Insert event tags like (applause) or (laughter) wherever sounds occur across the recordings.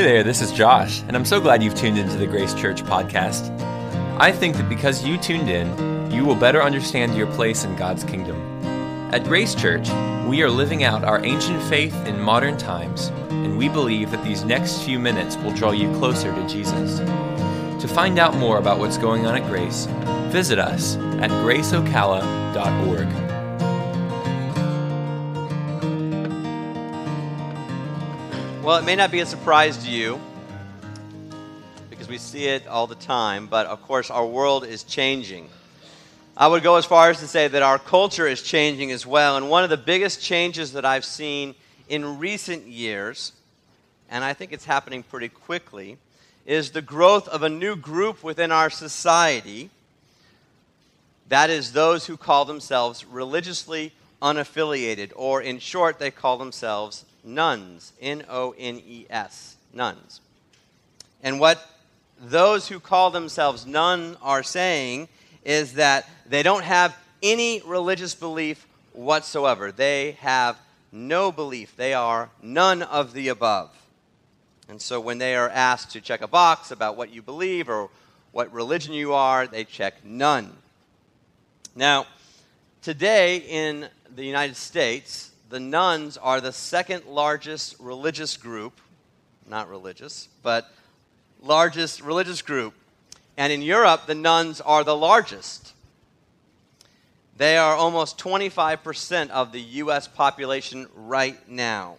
Hey there, this is Josh, and I'm so glad you've tuned into the Grace Church podcast. I think that because you tuned in, you will better understand your place in God's kingdom. At Grace Church, we are living out our ancient faith in modern times, and we believe that these next few minutes will draw you closer to Jesus. To find out more about what's going on at Grace, visit us at graceocala.org. Well, it may not be a surprise to you because we see it all the time, but of course, our world is changing. I would go as far as to say that our culture is changing as well. And one of the biggest changes that I've seen in recent years, and I think it's happening pretty quickly, is the growth of a new group within our society. That is, those who call themselves religiously unaffiliated, or in short, they call themselves nones. N O N E S. nones. And what those who call themselves none are saying is that they don't have any religious belief whatsoever. They have no belief. They are none of the above. And so when they are asked to check a box about what you believe or what religion you are, they check none. Now, today in the United States, the nones are the second largest religious group, not religious, but largest religious group. And in Europe, the nones are the largest. They are almost 25% of the U.S. population right now.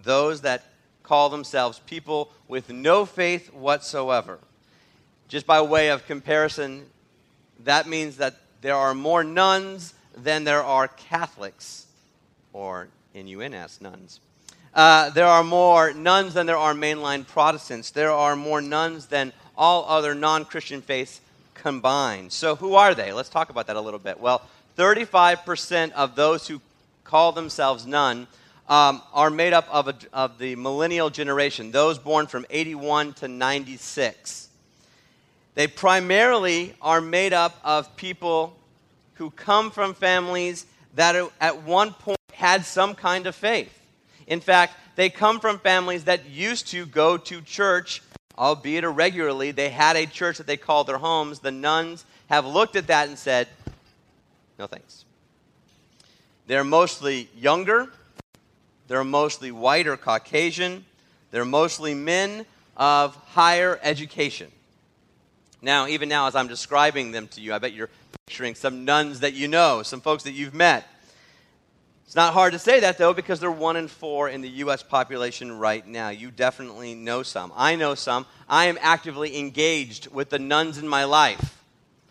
Those that call themselves people with no faith whatsoever. Just by way of comparison, that means that there are more nones than there are Catholics, or N-U-N-S, nuns. Uh, there are more nones than there are mainline Protestants. There are more nones than all other non Christian faiths combined. So, who are they? Let's talk about that a little bit. Well, 35% of those who call themselves none um, are made up of, a, of the millennial generation, those born from 81 to 96. They primarily are made up of people who come from families that at one point had some kind of faith. In fact, they come from families that used to go to church, albeit irregularly. They had a church that they called their homes. The nones have looked at that and said, no thanks. They're mostly younger, they're mostly white or Caucasian, they're mostly men of higher education. Now, even now, as I'm describing them to you, I bet you're picturing some nones that you know, some folks that you've met. It's not hard to say that, though, because they're one in four in the U.S. population right now. You definitely know some. I know some. I am actively engaged with the nones in my life.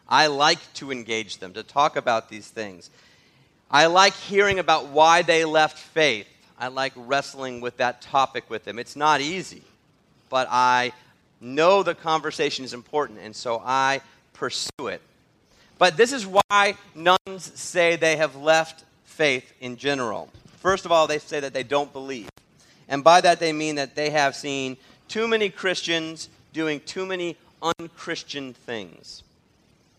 I like to engage them, to talk about these things. I like hearing about why they left faith. I like wrestling with that topic with them. It's not easy, but I know the conversation is important, and so I pursue it. But this is why nones say they have left faith in general. First of all, they say that they don't believe. And by that, they mean that they have seen too many Christians doing too many unchristian things.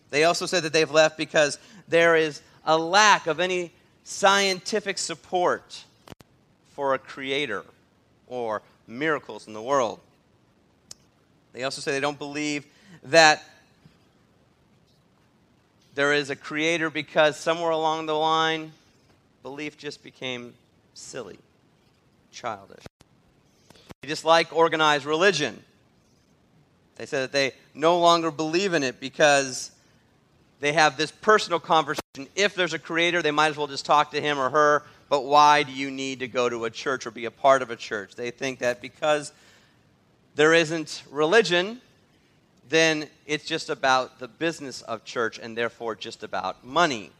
They also say that they've left because there is a lack of any scientific support for a creator or miracles in the world. They also say they don't believe that there is a creator because somewhere along the line belief just became silly, childish. They dislike organized religion. They said that they no longer believe in it because they have this personal conversation. If there's a creator, they might as well just talk to him or her. But why do you need to go to a church or be a part of a church? They think that because there isn't religion, then it's just about the business of church and therefore just about money.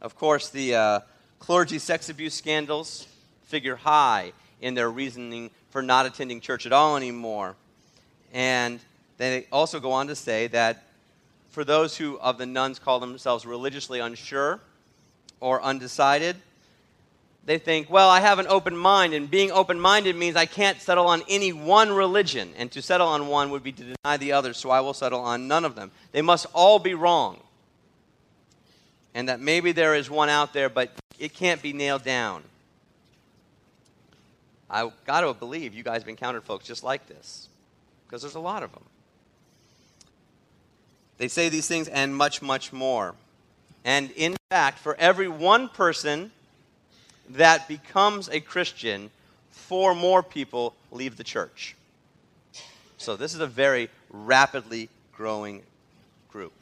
Of course, the uh, Clergy sex abuse scandals figure high in their reasoning for not attending church at all anymore. And they also go on to say that for those who of the nones call themselves religiously unsure or undecided, they think, well, I have an open mind, and being open minded means I can't settle on any one religion, and to settle on one would be to deny the other, so I will settle on none of them. They must all be wrong. And that maybe there is one out there, but it can't be nailed down. I got to believe you guys have encountered folks just like this, because there's a lot of them. They say these things and much, much more. And in fact, for every one person that becomes a Christian, four more people leave the church. So this is a very rapidly growing group.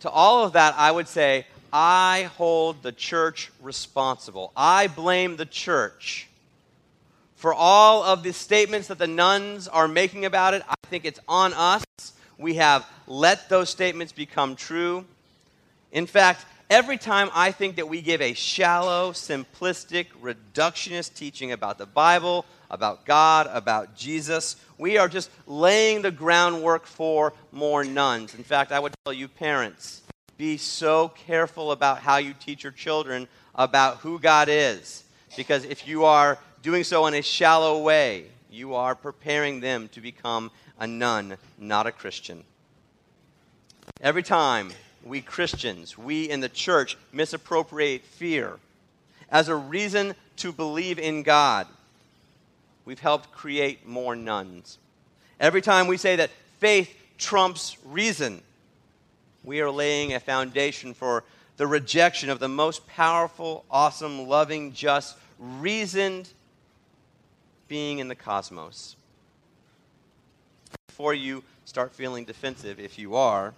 To all of that, I would say, I hold the church responsible. I blame the church for all of the statements that the nones are making about it. I think it's on us. We have let those statements become true. In fact, every time I think that we give a shallow, simplistic, reductionist teaching about the Bible, about God, about Jesus, we are just laying the groundwork for more nones. In fact, I would tell you, parents, be so careful about how you teach your children about who God is. Because if you are doing so in a shallow way, you are preparing them to become a nun, not a Christian. Every time we Christians, we in the church, misappropriate fear as a reason to believe in God, we've helped create more nones. Every time we say that faith trumps reason, we are laying a foundation for the rejection of the most powerful, awesome, loving, just, reasoned being in the cosmos. Before you start feeling defensive, if you are,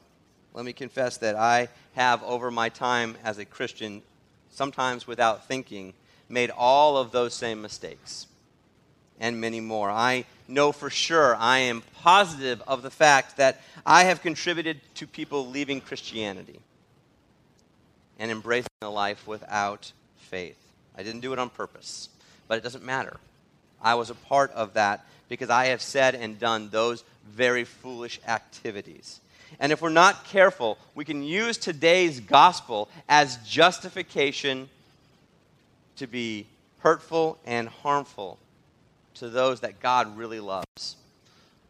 let me confess that I have, over my time as a Christian, sometimes without thinking, made all of those same mistakes and many more. I know for sure, I am positive of the fact that I have contributed to people leaving Christianity and embracing a life without faith. I didn't do it on purpose, but it doesn't matter. I was a part of that because I have said and done those very foolish activities. And if we're not careful, we can use today's gospel as justification to be hurtful and harmful to those that God really loves.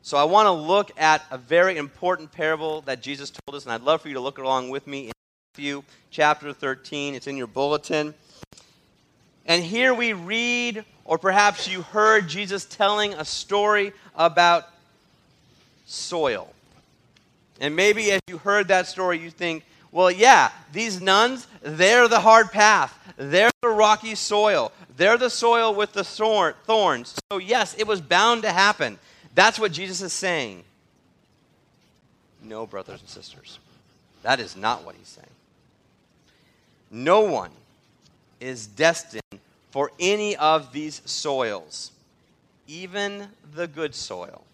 So I want to look at a very important parable that Jesus told us, and I'd love for you to look along with me in Matthew chapter 13. It's in your bulletin. And here we read, or perhaps you heard Jesus telling a story about soil. And maybe as you heard that story, you think, well, yeah, these nuns, they're the hard path. They're the rocky soil. They're the soil with the thorns. So, yes, it was bound to happen. That's what Jesus is saying. No, brothers and sisters. That is not what he's saying. No one is destined for any of these soils, even the good soil.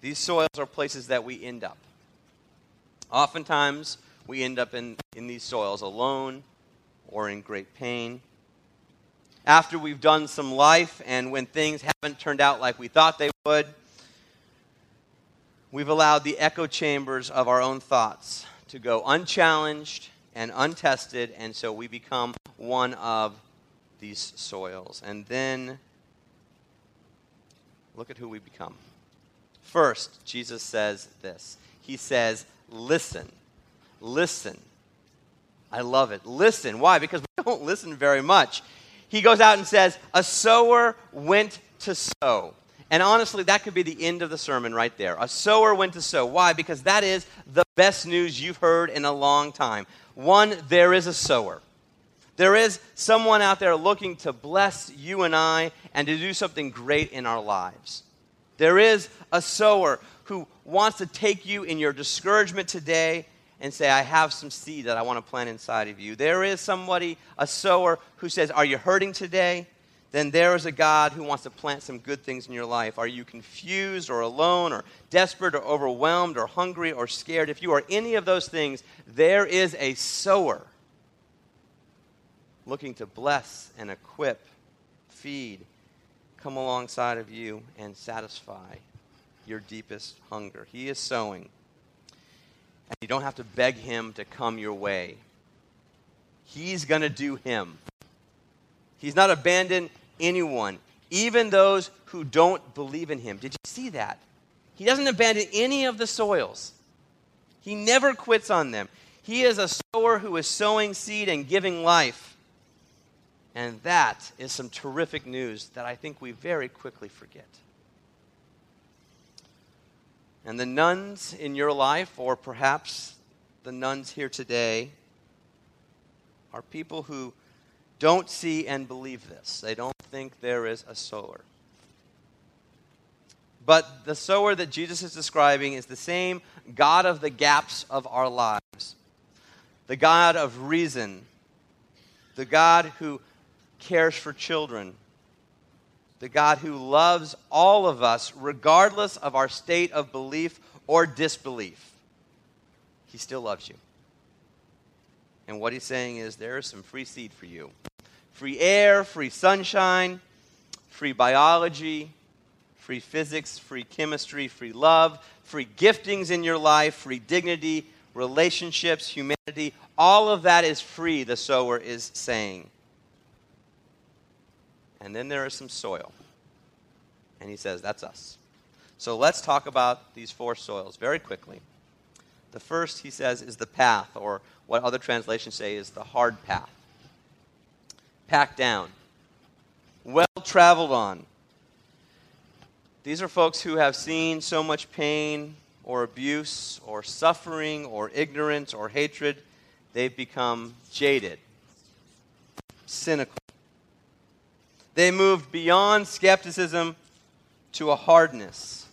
These soils are places that we end up. Oftentimes, we end up in, in these soils alone or in great pain. After we've done some life and when things haven't turned out like we thought they would, we've allowed the echo chambers of our own thoughts to go unchallenged and untested, and so we become one of these soils. And then look at who we become. First, Jesus says this He says, Listen. Listen. I love it. Listen. Why? Because we (laughs) don't listen very much. He goes out and says, A sower went to sow. And honestly, that could be the end of the sermon right there. A sower went to sow. Why? Because that is the best news you've heard in a long time. One, there is a sower. There is someone out there looking to bless you and I and to do something great in our lives. There is a sower who wants to take you in your discouragement today and say, I have some seed that I want to plant inside of you. There is somebody, a sower, who says, Are you hurting today? Then there is a God who wants to plant some good things in your life. Are you confused or alone or desperate or overwhelmed or hungry or scared? If you are any of those things, there is a sower looking to bless and equip, feed, come alongside of you and satisfy your deepest hunger. He is sowing. And you don't have to beg him to come your way. He's going to do him. He's not abandoned anyone, even those who don't believe in him. Did you see that? He doesn't abandon any of the soils. He never quits on them. He is a sower who is sowing seed and giving life. And that is some terrific news that I think we very quickly forget. And the nones in your life, or perhaps the nones here today, are people who don't see and believe this. They don't think there is a sower. But the sower that Jesus is describing is the same God of the gaps of our lives, the God of reason, the God who cares for children, the God who loves all of us regardless of our state of belief or disbelief. He still loves you. And what he's saying is there is some free seed for you free air, free sunshine, free biology, free physics, free chemistry, free love, free giftings in your life, free dignity, relationships, humanity. All of that is free, the sower is saying. And then there is some soil. And he says, that's us. So let's talk about these four soils very quickly. The first, he says, is the path, or what other translations say is the hard path. Packed down, well traveled on. These are folks who have seen so much pain or abuse or suffering or ignorance or hatred, they've become jaded, cynical. They moved beyond skepticism to a hardness.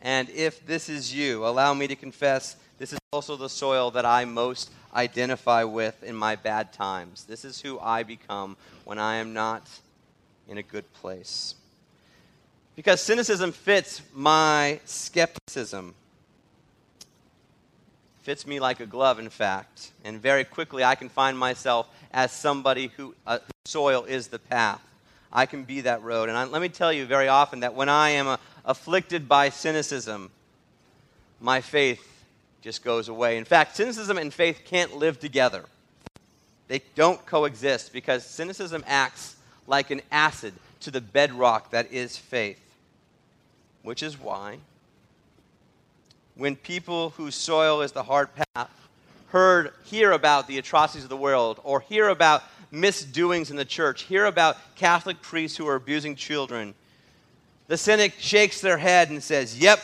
And if this is you, allow me to confess this is also the soil that I most identify with in my bad times. This is who I become when I am not in a good place. Because cynicism fits my skepticism. Fits me like a glove, in fact. And very quickly I can find myself as somebody who uh, soil is the path. I can be that road. And I, let me tell you very often that when I am uh, afflicted by cynicism, my faith just goes away. In fact, cynicism and faith can't live together. They don't coexist because cynicism acts like an acid to the bedrock that is faith. Which is why, when people whose soil is the hard path heard, hear about the atrocities of the world, or hear about misdoings in the church, hear about Catholic priests who are abusing children, the cynic shakes their head and says, Yep,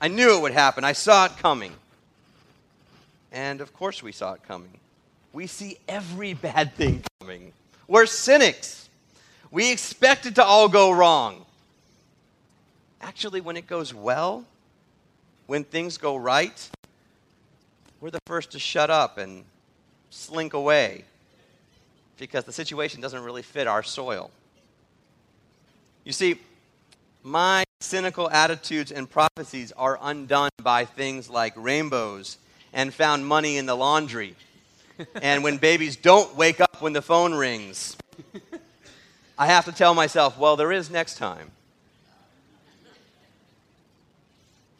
I knew it would happen. I saw it coming. And of course, we saw it coming. We see every bad thing coming. We're cynics. We expect it to all go wrong. Actually, when it goes well, when things go right, we're the first to shut up and slink away because the situation doesn't really fit our soil. You see, my cynical attitudes and prophecies are undone by things like rainbows and found money in the laundry. (laughs) and when babies don't wake up when the phone rings, I have to tell myself, well, there is next time.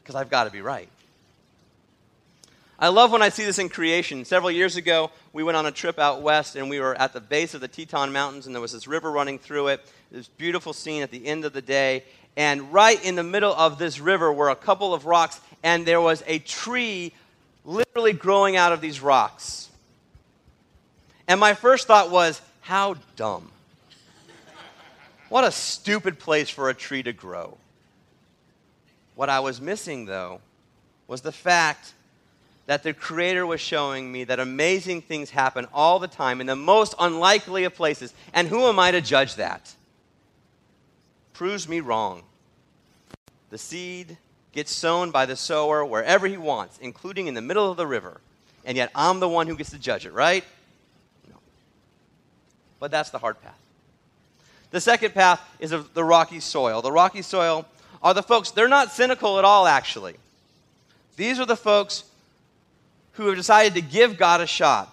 Because I've got to be right. I love when I see this in creation. Several years ago, we went on a trip out west and we were at the base of the Teton Mountains and there was this river running through it. This beautiful scene at the end of the day. And right in the middle of this river were a couple of rocks and there was a tree literally growing out of these rocks. And my first thought was, how dumb. What a stupid place for a tree to grow. What I was missing, though, was the fact that the Creator was showing me that amazing things happen all the time in the most unlikely of places. And who am I to judge that? Proves me wrong. The seed gets sown by the sower wherever he wants, including in the middle of the river. And yet I'm the one who gets to judge it, right? No. But that's the hard path. The second path is of the rocky soil. The rocky soil are the folks, they're not cynical at all, actually. These are the folks who have decided to give God a shot.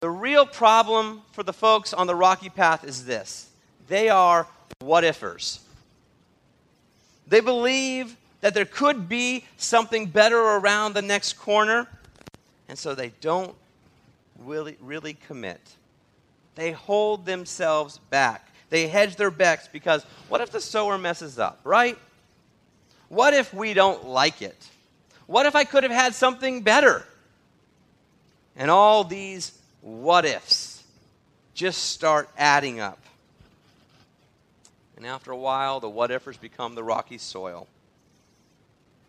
The real problem for the folks on the rocky path is this they are what ifers. They believe that there could be something better around the next corner, and so they don't really, really commit. They hold themselves back. They hedge their bets because what if the sower messes up, right? What if we don't like it? What if I could have had something better? And all these what ifs just start adding up. And after a while, the what ifers become the rocky soil.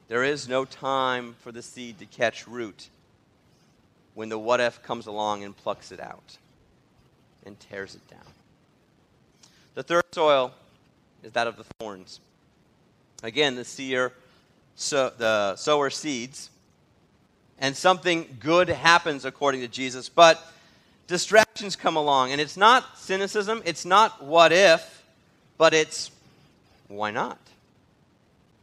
There is no time for the seed to catch root when the what if comes along and plucks it out and tears it down. The third soil is that of the thorns. Again, the seer, so, the sower seeds, and something good happens according to Jesus, but distractions come along, and it's not cynicism, it's not what if, but it's why not?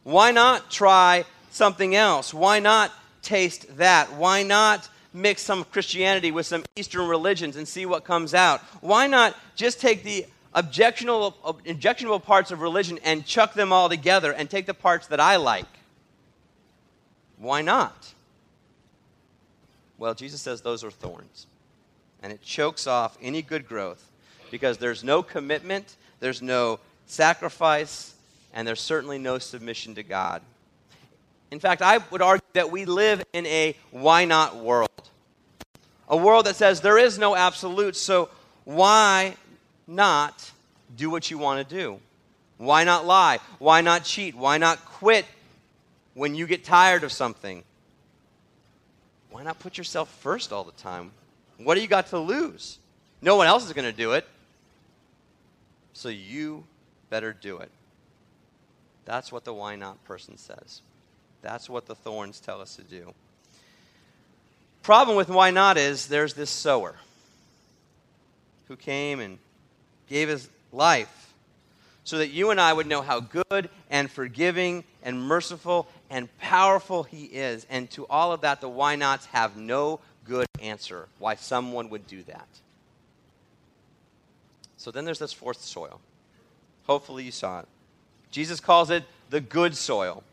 Why not try something else? Why not taste that? Why not mix some Christianity with some Eastern religions and see what comes out? Why not just take the objectionable, objectionable parts of religion and chuck them all together and take the parts that I like? Why not? Well, Jesus says those are thorns. And it chokes off any good growth because there's no commitment, there's no sacrifice, and there's certainly no submission to God. In fact, I would argue that we live in a why not world. A world that says there is no absolute, so why not do what you want to do? Why not lie? Why not cheat? Why not quit when you get tired of something? Why not put yourself first all the time? What do you got to lose? No one else is going to do it. So you better do it. That's what the why not person says. That's what the thorns tell us to do. Problem with why not is there's this sower who came and gave his life so that you and I would know how good and forgiving and merciful and powerful he is. And to all of that, the why nots have no good answer why someone would do that. So then there's this fourth soil. Hopefully you saw it. Jesus calls it the good soil.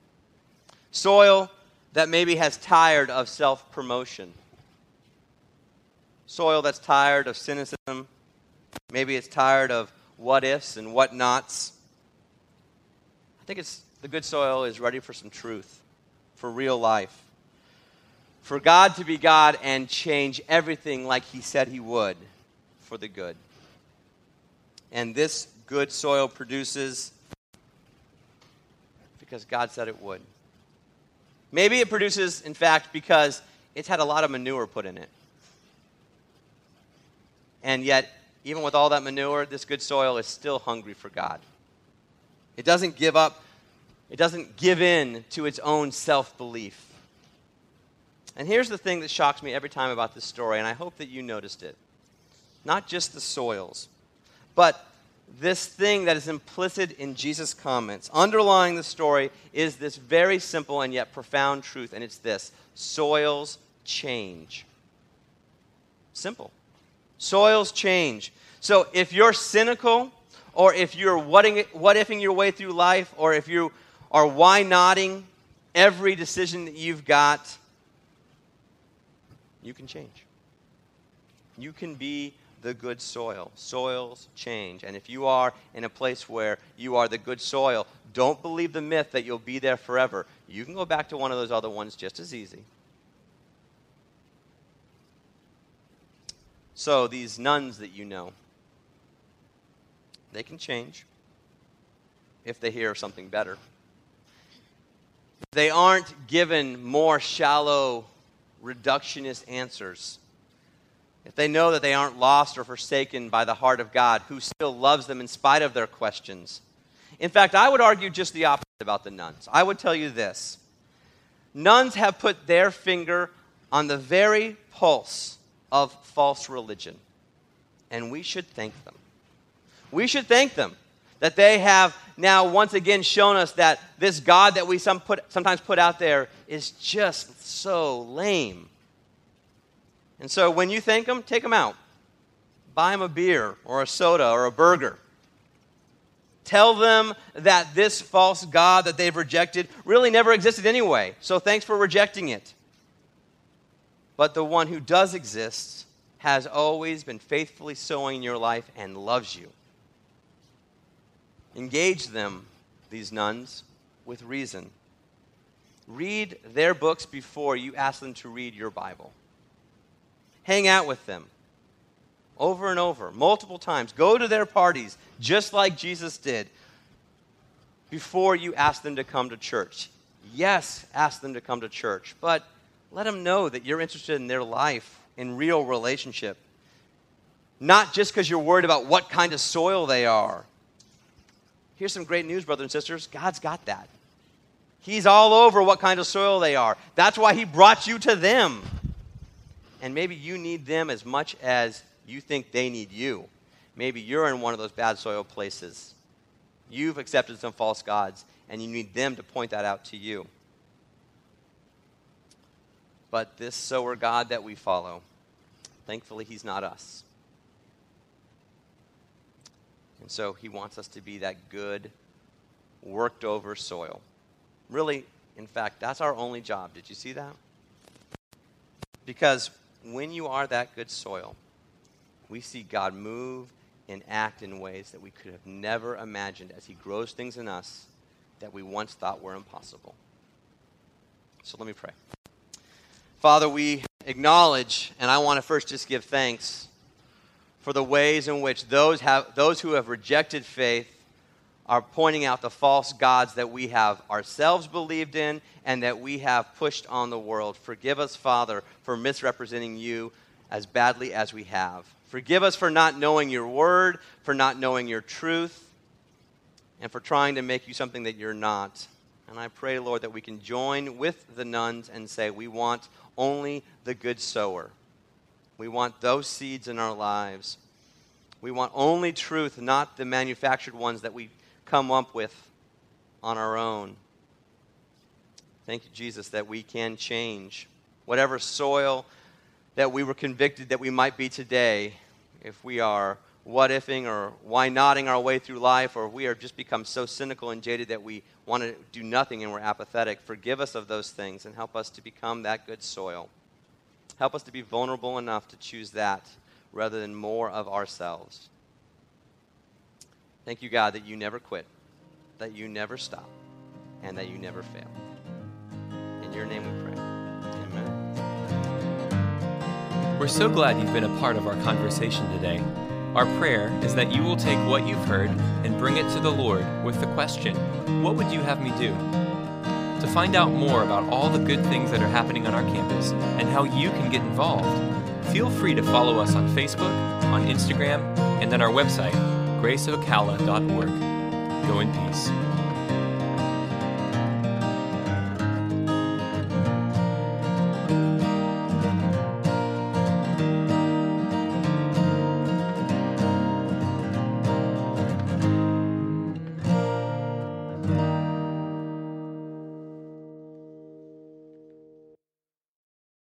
Soil that maybe has tired of self promotion. Soil that's tired of cynicism. Maybe it's tired of what ifs and what nots. I think it's the good soil is ready for some truth, for real life. For God to be God and change everything like He said He would for the good. And this good soil produces because God said it would. Maybe it produces, in fact, because it's had a lot of manure put in it. And yet, even with all that manure, this good soil is still hungry for God. It doesn't give up, it doesn't give in to its own self belief. And here's the thing that shocks me every time about this story, and I hope that you noticed it. Not just the soils, but this thing that is implicit in Jesus' comments. Underlying the story is this very simple and yet profound truth, and it's this soils change. Simple. Soils change. So if you're cynical, or if you're what ifing your way through life, or if you are why nodding every decision that you've got, you can change. You can be the good soil. Soils change. And if you are in a place where you are the good soil, don't believe the myth that you'll be there forever. You can go back to one of those other ones just as easy. So, these nones that you know, they can change if they hear something better. They aren't given more shallow, reductionist answers if they know that they aren't lost or forsaken by the heart of God, who still loves them in spite of their questions. In fact, I would argue just the opposite about the nones. I would tell you this nones have put their finger on the very pulse of false religion, and we should thank them. We should thank them that they have now once again shown us that this God that we some put, sometimes put out there is just so lame. And so when you thank them, take them out. Buy them a beer or a soda or a burger. Tell them that this false God that they've rejected really never existed anyway. So thanks for rejecting it. But the one who does exist has always been faithfully sowing your life and loves you. Engage them, these nones, with reason. Read their books before you ask them to read your Bible hang out with them. over and over, multiple times. Go to their parties, just like Jesus did, before you ask them to come to church. Yes, ask them to come to church, but let them know that you're interested in their life, in real relationship. Not just because you're worried about what kind of soil they are. Here's some great news, brothers and sisters God's got that. He's all over what kind of soil they are. That's why He brought you to them. And maybe you need them as much as you think they need you. Maybe you're in one of those bad soil places. You've accepted some false gods, and you need them to point that out to you. But this sower God that we follow, thankfully, He's not us. And so He wants us to be that good, worked over soil. Really, in fact, that's our only job. Did you see that? Because when you are that good soil, we see God move and act in ways that we could have never imagined as He grows things in us that we once thought were impossible. So let me pray. Father, we acknowledge, and I want to first just give thanks for the ways in which those, have, those who have rejected faith are pointing out the false gods that we have ourselves believed in and that we have pushed on the world. Forgive us, Father, for misrepresenting you as badly as we have. Forgive us for not knowing your word, for not knowing your truth, and for trying to make you something that you're not. And I pray, Lord, that we can join with the nones and say, we want only the good sower. We want those seeds in our lives. We want only truth, not the manufactured ones that we come up with on our own. Thank you, Jesus, that we can change whatever soil that we were convicted that we might be today if we are what ifing or why nodding our way through life, or we are just become so cynical and jaded that we want to do nothing and we're apathetic. Forgive us of those things and help us to become that good soil. Help us to be vulnerable enough to choose that rather than more of ourselves. Thank you, God, that you never quit, that you never stop, and that you never fail. In your name we pray. Amen. We're so glad you've been a part of our conversation today. Our prayer is that you will take what you've heard and bring it to the Lord with the question What would you have me do? To find out more about all the good things that are happening on our campus and how you can get involved, feel free to follow us on Facebook, on Instagram, and on our website, graceocala.org. Go in peace.